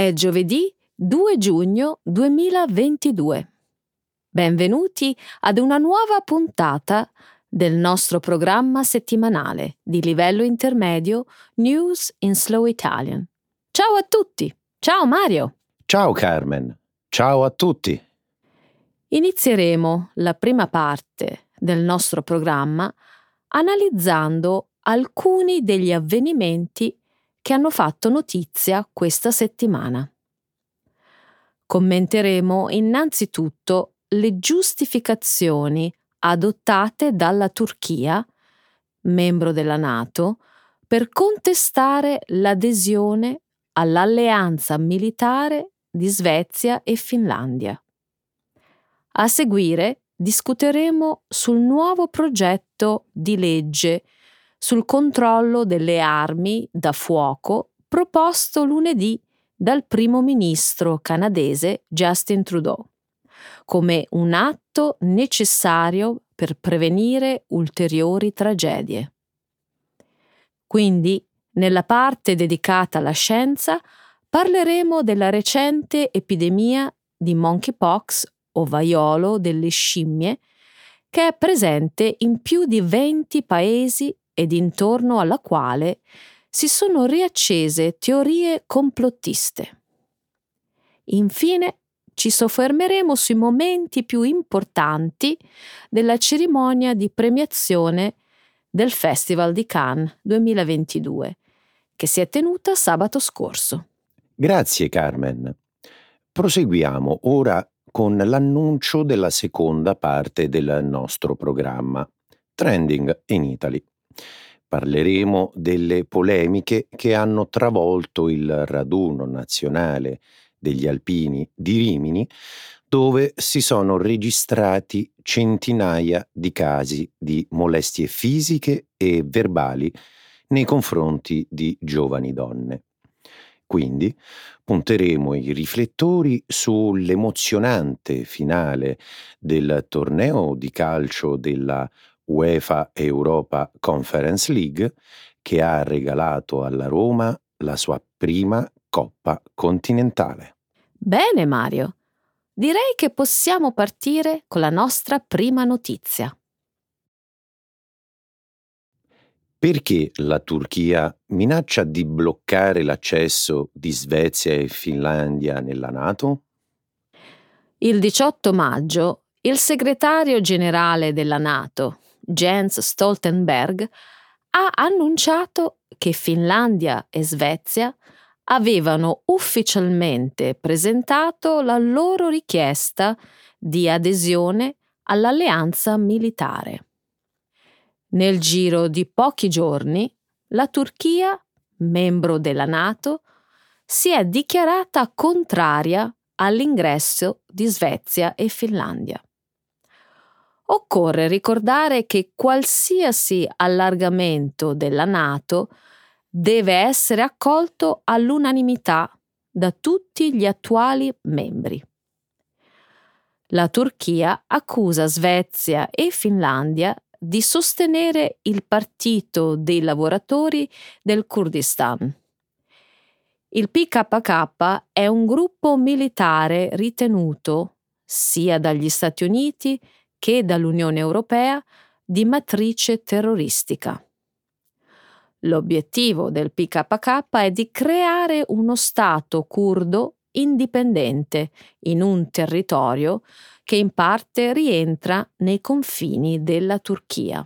È giovedì 2 giugno 2022. Benvenuti ad una nuova puntata del nostro programma settimanale di livello intermedio News in Slow Italian. Ciao a tutti! Ciao Mario! Ciao Carmen! Ciao a tutti! Inizieremo la prima parte del nostro programma analizzando alcuni degli avvenimenti che hanno fatto notizia questa settimana. Commenteremo innanzitutto le giustificazioni adottate dalla Turchia, membro della Nato, per contestare l'adesione all'alleanza militare di Svezia e Finlandia. A seguire discuteremo sul nuovo progetto di legge sul controllo delle armi da fuoco proposto lunedì dal primo ministro canadese Justin Trudeau, come un atto necessario per prevenire ulteriori tragedie. Quindi, nella parte dedicata alla scienza, parleremo della recente epidemia di monkeypox o vaiolo delle scimmie che è presente in più di 20 paesi ed intorno alla quale si sono riaccese teorie complottiste. Infine ci soffermeremo sui momenti più importanti della cerimonia di premiazione del Festival di Cannes 2022, che si è tenuta sabato scorso. Grazie Carmen. Proseguiamo ora con l'annuncio della seconda parte del nostro programma, Trending in Italy. Parleremo delle polemiche che hanno travolto il raduno nazionale degli alpini di Rimini, dove si sono registrati centinaia di casi di molestie fisiche e verbali nei confronti di giovani donne. Quindi punteremo i riflettori sull'emozionante finale del torneo di calcio della UEFA Europa Conference League che ha regalato alla Roma la sua prima Coppa continentale. Bene Mario, direi che possiamo partire con la nostra prima notizia. Perché la Turchia minaccia di bloccare l'accesso di Svezia e Finlandia nella Nato? Il 18 maggio il segretario generale della Nato, Jens Stoltenberg, ha annunciato che Finlandia e Svezia avevano ufficialmente presentato la loro richiesta di adesione all'alleanza militare. Nel giro di pochi giorni, la Turchia, membro della Nato, si è dichiarata contraria all'ingresso di Svezia e Finlandia. Occorre ricordare che qualsiasi allargamento della Nato deve essere accolto all'unanimità da tutti gli attuali membri. La Turchia accusa Svezia e Finlandia di sostenere il partito dei lavoratori del Kurdistan. Il PKK è un gruppo militare ritenuto, sia dagli Stati Uniti che dall'Unione Europea di matrice terroristica. L'obiettivo del PKK è di creare uno Stato curdo indipendente in un territorio che in parte rientra nei confini della Turchia.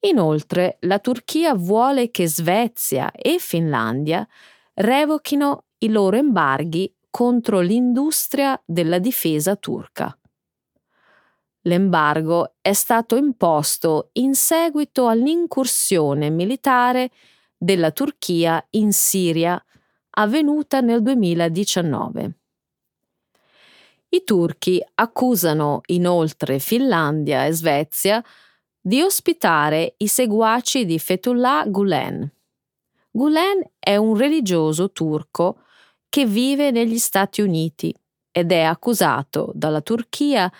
Inoltre, la Turchia vuole che Svezia e Finlandia revochino i loro embarghi contro l'industria della difesa turca. L'embargo è stato imposto in seguito all'incursione militare della Turchia in Siria avvenuta nel 2019. I turchi accusano inoltre Finlandia e Svezia di ospitare i seguaci di Fethullah Gulen. Gulen è un religioso turco che vive negli Stati Uniti ed è accusato dalla Turchia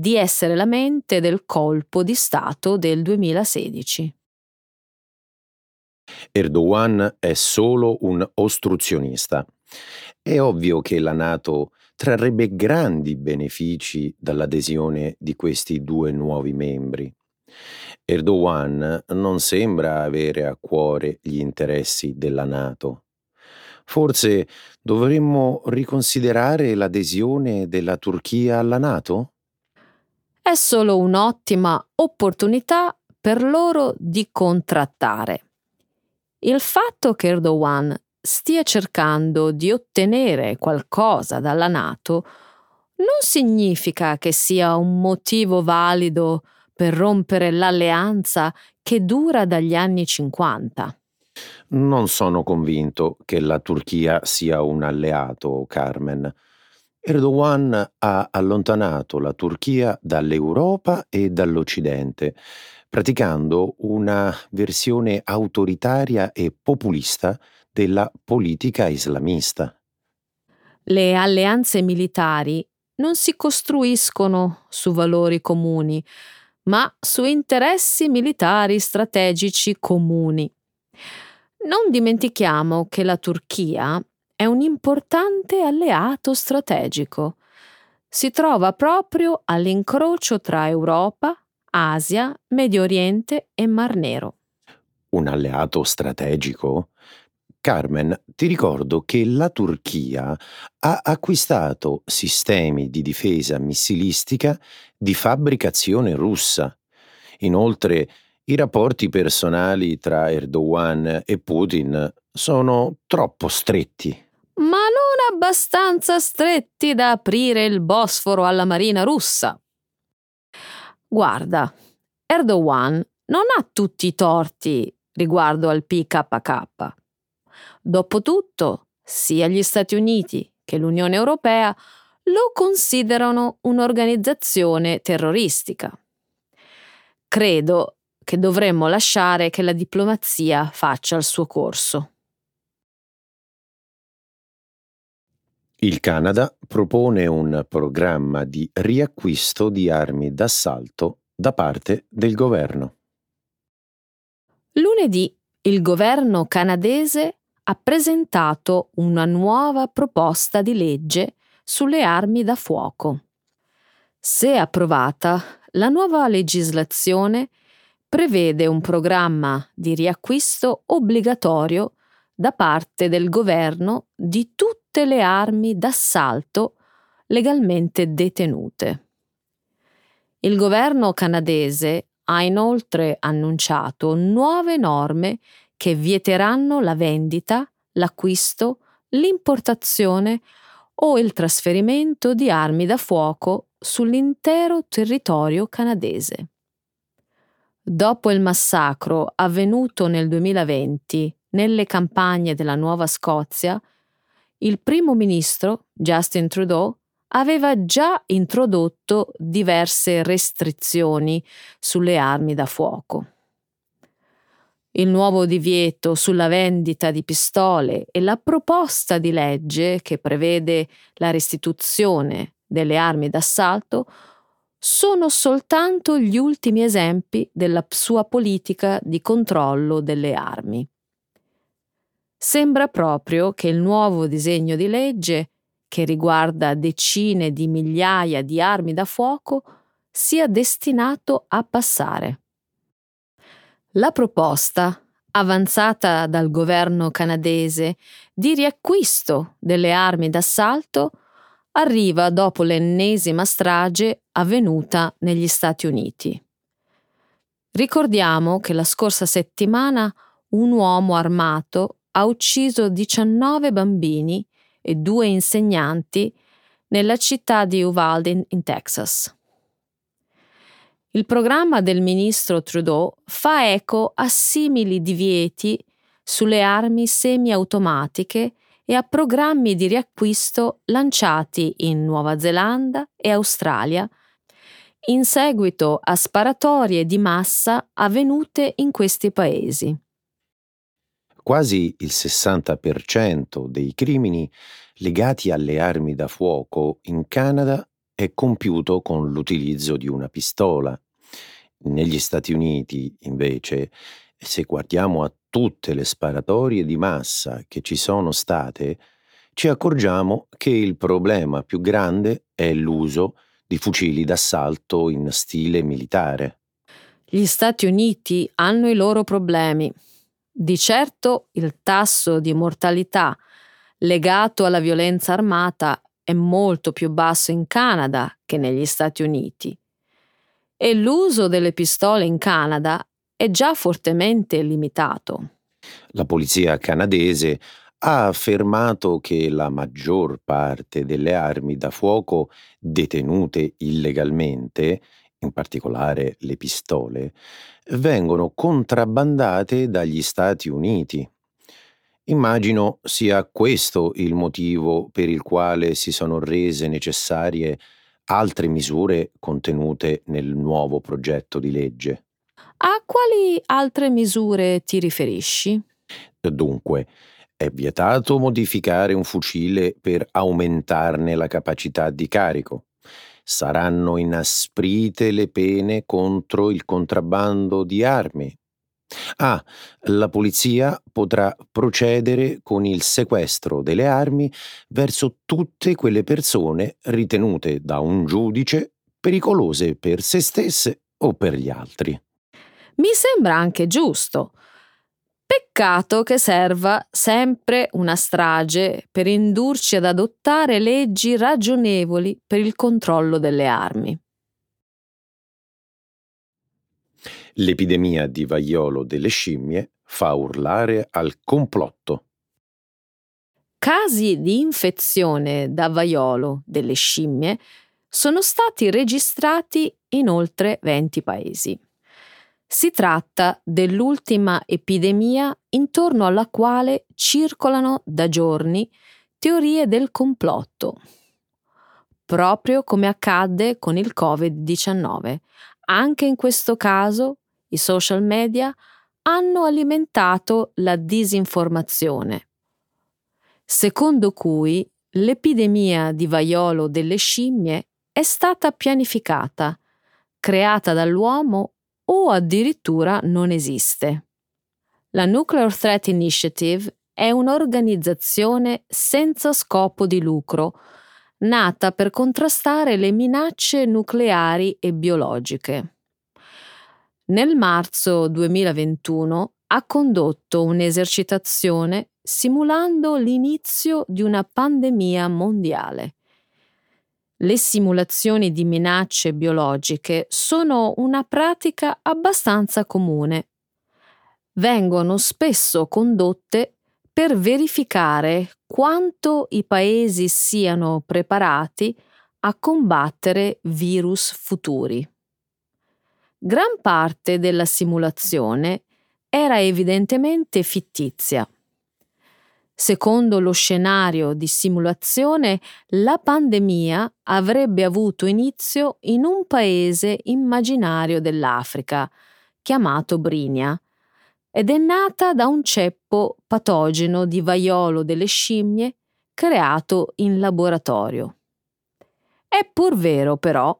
di essere la mente del colpo di Stato del 2016. Erdogan è solo un ostruzionista. È ovvio che la Nato trarrebbe grandi benefici dall'adesione di questi due nuovi membri. Erdogan non sembra avere a cuore gli interessi della Nato. Forse dovremmo riconsiderare l'adesione della Turchia alla Nato? È solo un'ottima opportunità per loro di contrattare. Il fatto che Erdogan stia cercando di ottenere qualcosa dalla Nato non significa che sia un motivo valido per rompere l'alleanza che dura dagli anni 50. Non sono convinto che la Turchia sia un alleato, Carmen. Erdogan ha allontanato la Turchia dall'Europa e dall'Occidente, praticando una versione autoritaria e populista della politica islamista. Le alleanze militari non si costruiscono su valori comuni, ma su interessi militari strategici comuni. Non dimentichiamo che la Turchia è un importante alleato strategico. Si trova proprio all'incrocio tra Europa, Asia, Medio Oriente e Mar Nero. Un alleato strategico? Carmen, ti ricordo che la Turchia ha acquistato sistemi di difesa missilistica di fabbricazione russa. Inoltre, i rapporti personali tra Erdogan e Putin sono troppo stretti. Ma non abbastanza stretti da aprire il Bosforo alla marina russa. Guarda, Erdogan non ha tutti i torti riguardo al PKK. Dopotutto, sia gli Stati Uniti che l'Unione Europea lo considerano un'organizzazione terroristica. Credo che dovremmo lasciare che la diplomazia faccia il suo corso. Il Canada propone un programma di riacquisto di armi d'assalto da parte del governo. Lunedì il governo canadese ha presentato una nuova proposta di legge sulle armi da fuoco. Se approvata, la nuova legislazione prevede un programma di riacquisto obbligatorio da parte del governo di tutte le armi d'assalto legalmente detenute. Il governo canadese ha inoltre annunciato nuove norme che vieteranno la vendita, l'acquisto, l'importazione o il trasferimento di armi da fuoco sull'intero territorio canadese. Dopo il massacro avvenuto nel 2020 nelle campagne della Nuova Scozia, il primo ministro Justin Trudeau aveva già introdotto diverse restrizioni sulle armi da fuoco il nuovo divieto sulla vendita di pistole e la proposta di legge che prevede la restituzione delle armi d'assalto sono soltanto gli ultimi esempi della sua politica di controllo delle armi. Sembra proprio che il nuovo disegno di legge, che riguarda decine di migliaia di armi da fuoco, sia destinato a passare. La proposta, avanzata dal governo canadese, di riacquisto delle armi d'assalto arriva dopo l'ennesima strage avvenuta negli Stati Uniti. Ricordiamo che la scorsa settimana un uomo armato ha ucciso 19 bambini e due insegnanti nella città di Uvalde in Texas. Il programma del ministro Trudeau fa eco a simili divieti sulle armi semiautomatiche e a programmi di riacquisto lanciati in Nuova Zelanda e Australia in seguito a sparatorie di massa avvenute in questi paesi. Quasi il 60% dei crimini legati alle armi da fuoco in Canada è compiuto con l'utilizzo di una pistola. Negli Stati Uniti, invece, se guardiamo a tutte le sparatorie di massa che ci sono state, ci accorgiamo che il problema più grande è l'uso di fucili d'assalto in stile militare. Gli Stati Uniti hanno i loro problemi. Di certo il tasso di mortalità legato alla violenza armata è molto più basso in Canada che negli Stati Uniti. E l'uso delle pistole in Canada è già fortemente limitato. La polizia canadese ha affermato che la maggior parte delle armi da fuoco detenute illegalmente, in particolare le pistole, vengono contrabbandate dagli Stati Uniti. Immagino sia questo il motivo per il quale si sono rese necessarie altre misure contenute nel nuovo progetto di legge. A quali altre misure ti riferisci? Dunque, è vietato modificare un fucile per aumentarne la capacità di carico. Saranno inasprite le pene contro il contrabbando di armi. Ah, la polizia potrà procedere con il sequestro delle armi verso tutte quelle persone ritenute da un giudice pericolose per se stesse o per gli altri. Mi sembra anche giusto. Peccato che serva sempre una strage per indurci ad adottare leggi ragionevoli per il controllo delle armi. L'epidemia di vaiolo delle scimmie fa urlare al complotto. Casi di infezione da vaiolo delle scimmie sono stati registrati in oltre 20 paesi. Si tratta dell'ultima epidemia intorno alla quale circolano da giorni teorie del complotto, proprio come accadde con il Covid-19. Anche in questo caso i social media hanno alimentato la disinformazione, secondo cui l'epidemia di vaiolo delle scimmie è stata pianificata, creata dall'uomo o addirittura non esiste. La Nuclear Threat Initiative è un'organizzazione senza scopo di lucro, nata per contrastare le minacce nucleari e biologiche. Nel marzo 2021 ha condotto un'esercitazione simulando l'inizio di una pandemia mondiale. Le simulazioni di minacce biologiche sono una pratica abbastanza comune. Vengono spesso condotte per verificare quanto i paesi siano preparati a combattere virus futuri. Gran parte della simulazione era evidentemente fittizia. Secondo lo scenario di simulazione, la pandemia avrebbe avuto inizio in un paese immaginario dell'Africa, chiamato Brinia, ed è nata da un ceppo patogeno di vaiolo delle scimmie creato in laboratorio. È pur vero, però,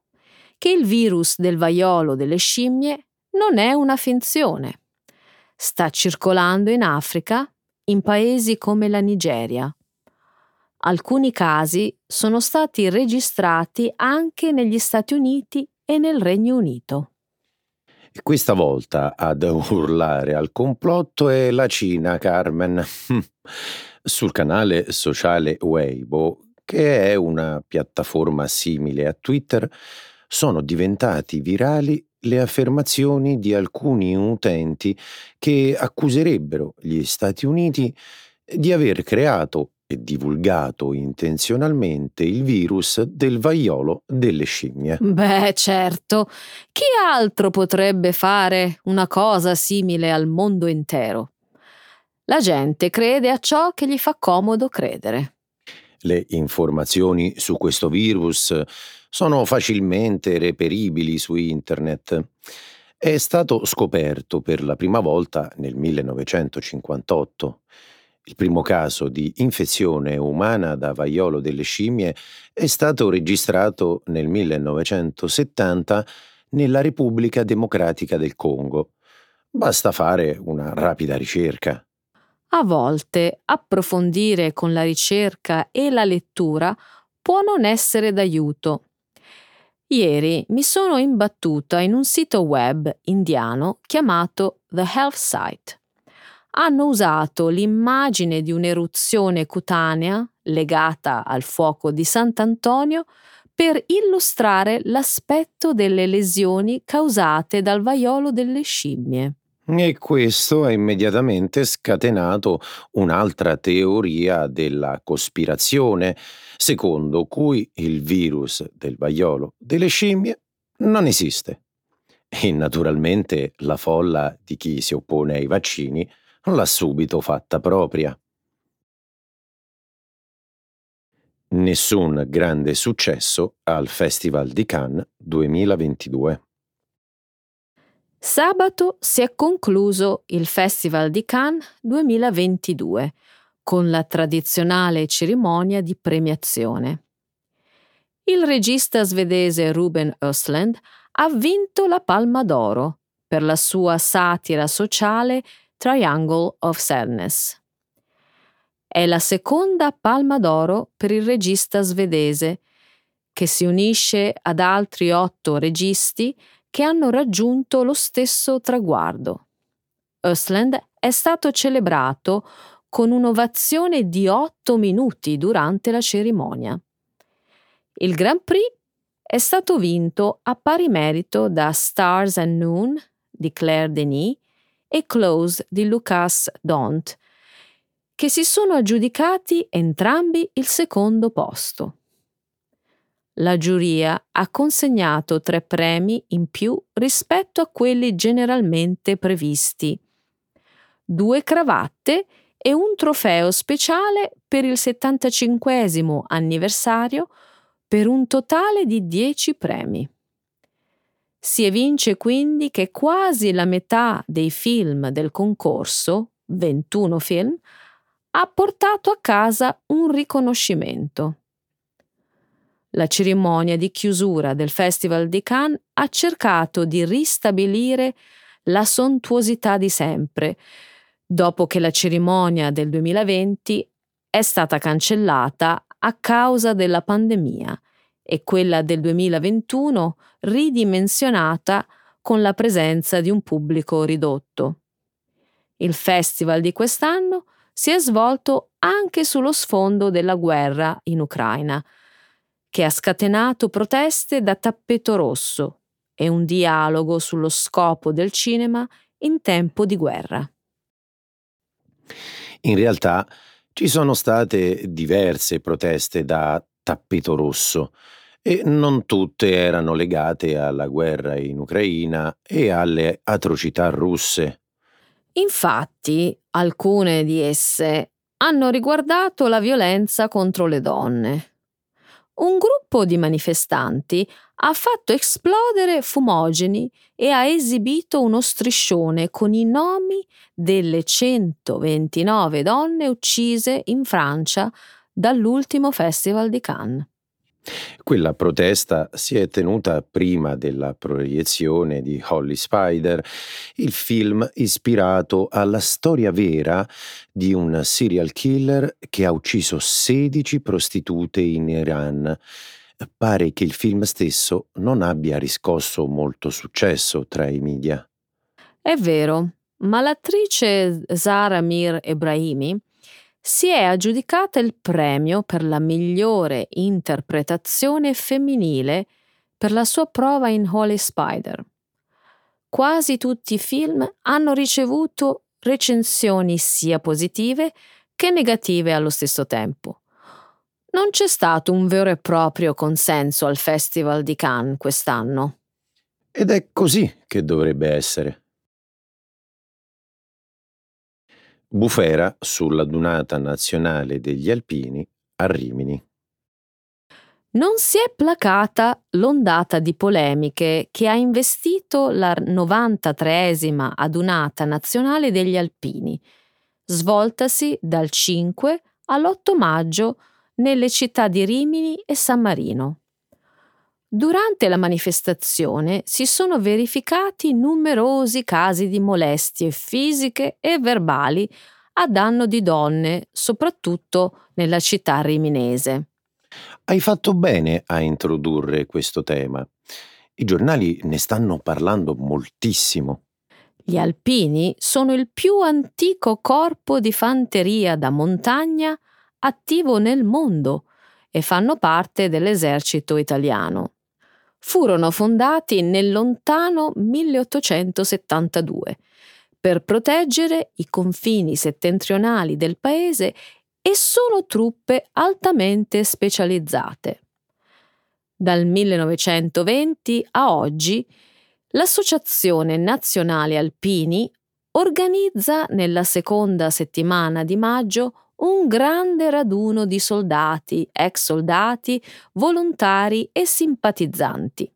che il virus del vaiolo delle scimmie non è una finzione. Sta circolando in Africa in paesi come la Nigeria. Alcuni casi sono stati registrati anche negli Stati Uniti e nel Regno Unito. Questa volta ad urlare al complotto è la Cina, Carmen. Sul canale sociale Weibo, che è una piattaforma simile a Twitter, sono diventati virali le affermazioni di alcuni utenti che accuserebbero gli Stati Uniti di aver creato e divulgato intenzionalmente il virus del vaiolo delle scimmie. Beh, certo. Chi altro potrebbe fare una cosa simile al mondo intero? La gente crede a ciò che gli fa comodo credere. Le informazioni su questo virus sono facilmente reperibili su internet. È stato scoperto per la prima volta nel 1958. Il primo caso di infezione umana da vaiolo delle scimmie è stato registrato nel 1970 nella Repubblica Democratica del Congo. Basta fare una rapida ricerca. A volte approfondire con la ricerca e la lettura può non essere d'aiuto. Ieri mi sono imbattuta in un sito web indiano chiamato The Health Site. Hanno usato l'immagine di un'eruzione cutanea legata al fuoco di Sant'Antonio per illustrare l'aspetto delle lesioni causate dal vaiolo delle scimmie. E questo ha immediatamente scatenato un'altra teoria della cospirazione, secondo cui il virus del vaiolo delle scimmie non esiste. E naturalmente la folla di chi si oppone ai vaccini l'ha subito fatta propria. Nessun grande successo al Festival di Cannes 2022. Sabato si è concluso il Festival di Cannes 2022 con la tradizionale cerimonia di premiazione. Il regista svedese Ruben Östlund ha vinto la Palma d'Oro per la sua satira sociale Triangle of Sadness. È la seconda Palma d'Oro per il regista svedese, che si unisce ad altri otto registi che hanno raggiunto lo stesso traguardo. Östlund è stato celebrato con un'ovazione di otto minuti durante la cerimonia. Il Grand Prix è stato vinto a pari merito da Stars and Noon di Claire Denis e Close di Lucas Dont, che si sono aggiudicati entrambi il secondo posto la giuria ha consegnato tre premi in più rispetto a quelli generalmente previsti. Due cravatte e un trofeo speciale per il 75 anniversario per un totale di 10 premi. Si evince quindi che quasi la metà dei film del concorso, 21 film, ha portato a casa un riconoscimento. La cerimonia di chiusura del Festival di Cannes ha cercato di ristabilire la sontuosità di sempre, dopo che la cerimonia del 2020 è stata cancellata a causa della pandemia e quella del 2021 ridimensionata con la presenza di un pubblico ridotto. Il festival di quest'anno si è svolto anche sullo sfondo della guerra in Ucraina, che ha scatenato proteste da tappeto rosso e un dialogo sullo scopo del cinema in tempo di guerra. In realtà ci sono state diverse proteste da tappeto rosso e non tutte erano legate alla guerra in Ucraina e alle atrocità russe. Infatti, alcune di esse hanno riguardato la violenza contro le donne, un gruppo di manifestanti ha fatto esplodere fumogeni e ha esibito uno striscione con i nomi delle 129 donne uccise in Francia dall'ultimo Festival di Cannes. Quella protesta si è tenuta prima della proiezione di Holly Spider, il film ispirato alla storia vera di un serial killer che ha ucciso 16 prostitute in Iran. Pare che il film stesso non abbia riscosso molto successo tra i media. È vero, ma l'attrice Zara Mir Ebrahimi si è aggiudicata il premio per la migliore interpretazione femminile per la sua prova in Holy Spider. Quasi tutti i film hanno ricevuto recensioni sia positive che negative allo stesso tempo. Non c'è stato un vero e proprio consenso al Festival di Cannes quest'anno. Ed è così che dovrebbe essere. Bufera sulla Dunata Nazionale degli Alpini a Rimini. Non si è placata l'ondata di polemiche che ha investito la 93esima adunata nazionale degli Alpini, svoltasi dal 5 all'8 maggio nelle città di Rimini e San Marino. Durante la manifestazione si sono verificati numerosi casi di molestie fisiche e verbali a danno di donne, soprattutto nella città riminese. Hai fatto bene a introdurre questo tema. I giornali ne stanno parlando moltissimo. Gli alpini sono il più antico corpo di fanteria da montagna attivo nel mondo e fanno parte dell'esercito italiano. Furono fondati nel lontano 1872 per proteggere i confini settentrionali del paese e sono truppe altamente specializzate. Dal 1920 a oggi l'Associazione Nazionale Alpini organizza nella seconda settimana di maggio un grande raduno di soldati, ex soldati, volontari e simpatizzanti.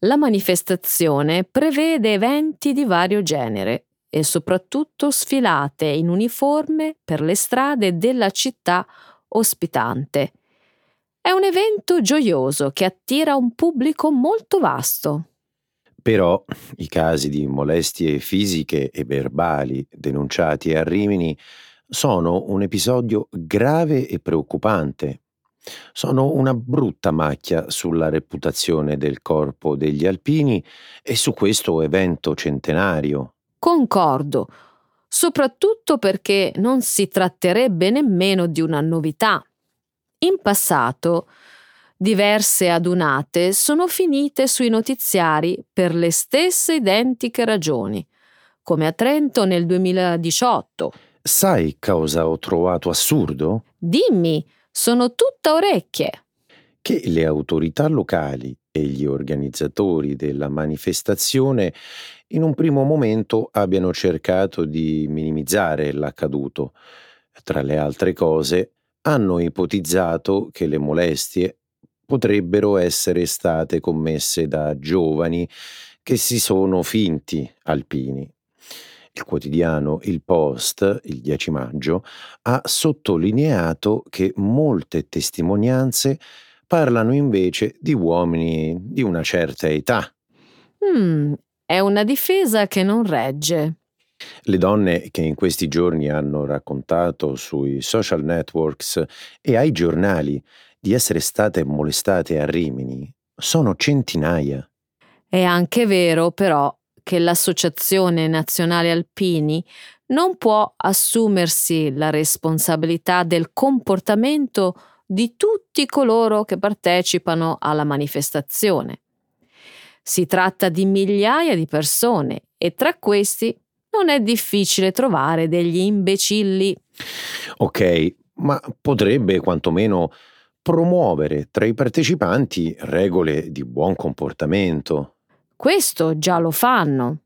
La manifestazione prevede eventi di vario genere, e soprattutto sfilate in uniforme per le strade della città ospitante. È un evento gioioso che attira un pubblico molto vasto. Però i casi di molestie fisiche e verbali denunciati a Rimini sono un episodio grave e preoccupante. Sono una brutta macchia sulla reputazione del corpo degli alpini e su questo evento centenario. Concordo, soprattutto perché non si tratterebbe nemmeno di una novità. In passato diverse adunate sono finite sui notiziari per le stesse identiche ragioni, come a Trento nel 2018. Sai cosa ho trovato assurdo? Dimmi, sono tutta orecchie. Che le autorità locali e gli organizzatori della manifestazione in un primo momento abbiano cercato di minimizzare l'accaduto. Tra le altre cose, hanno ipotizzato che le molestie potrebbero essere state commesse da giovani che si sono finti alpini. Il quotidiano Il Post, il 10 maggio, ha sottolineato che molte testimonianze parlano invece di uomini di una certa età. Mm, è una difesa che non regge. Le donne che in questi giorni hanno raccontato sui social networks e ai giornali di essere state molestate a Rimini sono centinaia. È anche vero, però, che l'Associazione Nazionale Alpini non può assumersi la responsabilità del comportamento di tutti coloro che partecipano alla manifestazione. Si tratta di migliaia di persone e tra questi non è difficile trovare degli imbecilli. Ok, ma potrebbe quantomeno promuovere tra i partecipanti regole di buon comportamento. Questo già lo fanno.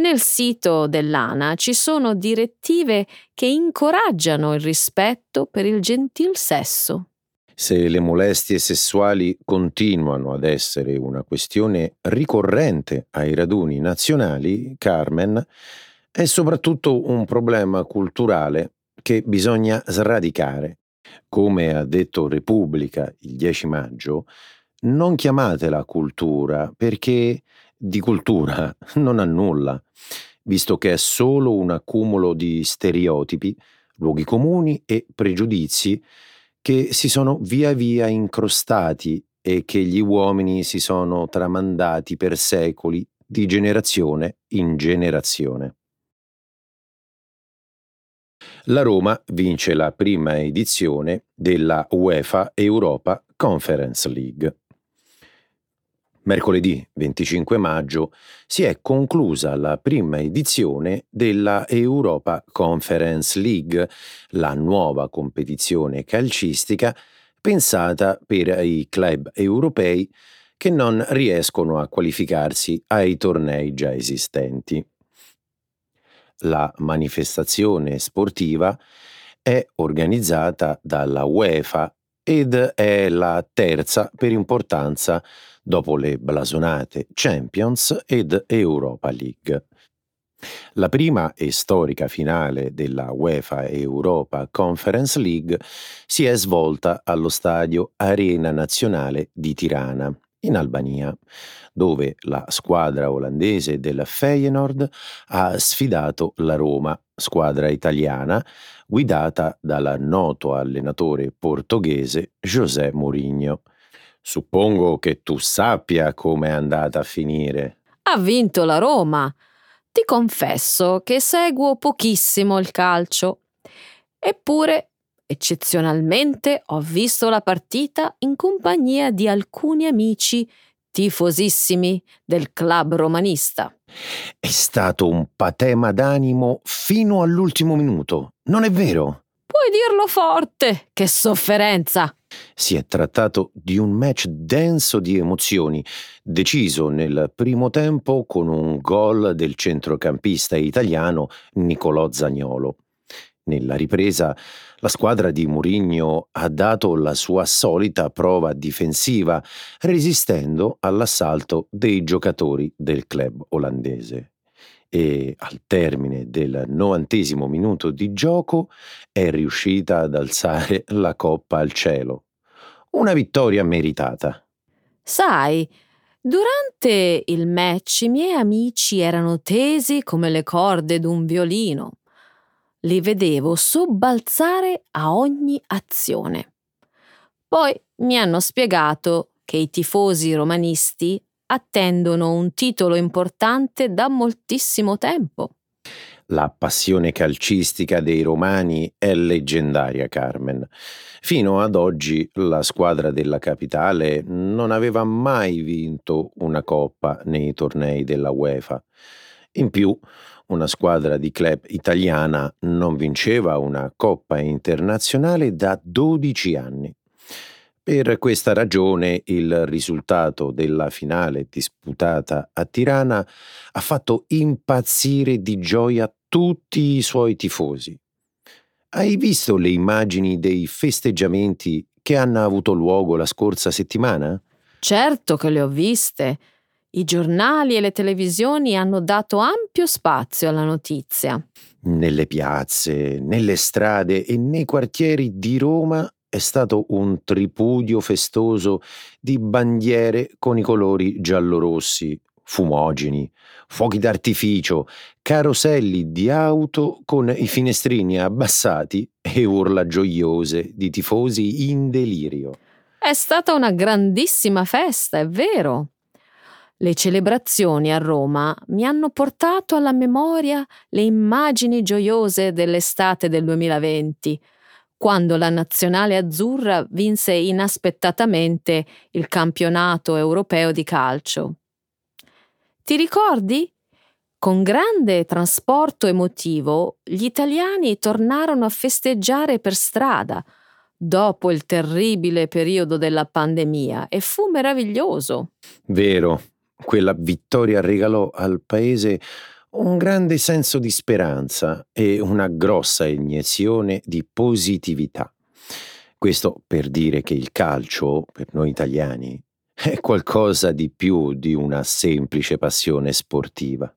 Nel sito dell'ANA ci sono direttive che incoraggiano il rispetto per il gentil sesso. Se le molestie sessuali continuano ad essere una questione ricorrente ai raduni nazionali, Carmen, è soprattutto un problema culturale che bisogna sradicare. Come ha detto Repubblica il 10 maggio, non chiamatela cultura perché di cultura non ha nulla, visto che è solo un accumulo di stereotipi, luoghi comuni e pregiudizi che si sono via via incrostati e che gli uomini si sono tramandati per secoli di generazione in generazione. La Roma vince la prima edizione della UEFA Europa Conference League. Mercoledì 25 maggio si è conclusa la prima edizione della Europa Conference League, la nuova competizione calcistica pensata per i club europei che non riescono a qualificarsi ai tornei già esistenti. La manifestazione sportiva è organizzata dalla UEFA ed è la terza per importanza dopo le blasonate Champions ed Europa League. La prima e storica finale della UEFA Europa Conference League si è svolta allo stadio Arena Nazionale di Tirana in Albania, dove la squadra olandese del Feyenoord ha sfidato la Roma, squadra italiana, guidata dal noto allenatore portoghese José Mourinho. Suppongo che tu sappia come è andata a finire. Ha vinto la Roma. Ti confesso che seguo pochissimo il calcio. Eppure, eccezionalmente, ho visto la partita in compagnia di alcuni amici tifosissimi del club romanista. È stato un patema d'animo fino all'ultimo minuto, non è vero? Puoi dirlo forte, che sofferenza! Si è trattato di un match denso di emozioni, deciso nel primo tempo con un gol del centrocampista italiano Nicolò Zagnolo. Nella ripresa la squadra di Mourinho ha dato la sua solita prova difensiva, resistendo all'assalto dei giocatori del club olandese. E al termine del novantesimo minuto di gioco è riuscita ad alzare la coppa al cielo. Una vittoria meritata. Sai, durante il match i miei amici erano tesi come le corde d'un violino li vedevo sobbalzare a ogni azione. Poi mi hanno spiegato che i tifosi romanisti attendono un titolo importante da moltissimo tempo. La passione calcistica dei romani è leggendaria, Carmen. Fino ad oggi la squadra della capitale non aveva mai vinto una coppa nei tornei della UEFA. In più, una squadra di club italiana non vinceva una coppa internazionale da 12 anni. Per questa ragione il risultato della finale disputata a Tirana ha fatto impazzire di gioia tutti i suoi tifosi. Hai visto le immagini dei festeggiamenti che hanno avuto luogo la scorsa settimana? Certo che le ho viste. I giornali e le televisioni hanno dato ampio spazio alla notizia. Nelle piazze, nelle strade e nei quartieri di Roma è stato un tripudio festoso di bandiere con i colori giallorossi, fumogeni, fuochi d'artificio, caroselli di auto con i finestrini abbassati e urla gioiose di tifosi in delirio. È stata una grandissima festa, è vero. Le celebrazioni a Roma mi hanno portato alla memoria le immagini gioiose dell'estate del 2020, quando la nazionale azzurra vinse inaspettatamente il campionato europeo di calcio. Ti ricordi? Con grande trasporto emotivo, gli italiani tornarono a festeggiare per strada dopo il terribile periodo della pandemia e fu meraviglioso. Vero, quella vittoria regalò al paese un grande senso di speranza e una grossa iniezione di positività. Questo per dire che il calcio, per noi italiani, è qualcosa di più di una semplice passione sportiva.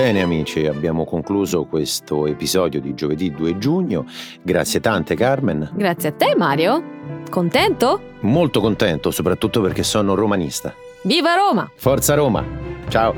Bene amici, abbiamo concluso questo episodio di giovedì 2 giugno. Grazie tante Carmen. Grazie a te Mario. Contento? Molto contento, soprattutto perché sono romanista. Viva Roma! Forza Roma! Ciao!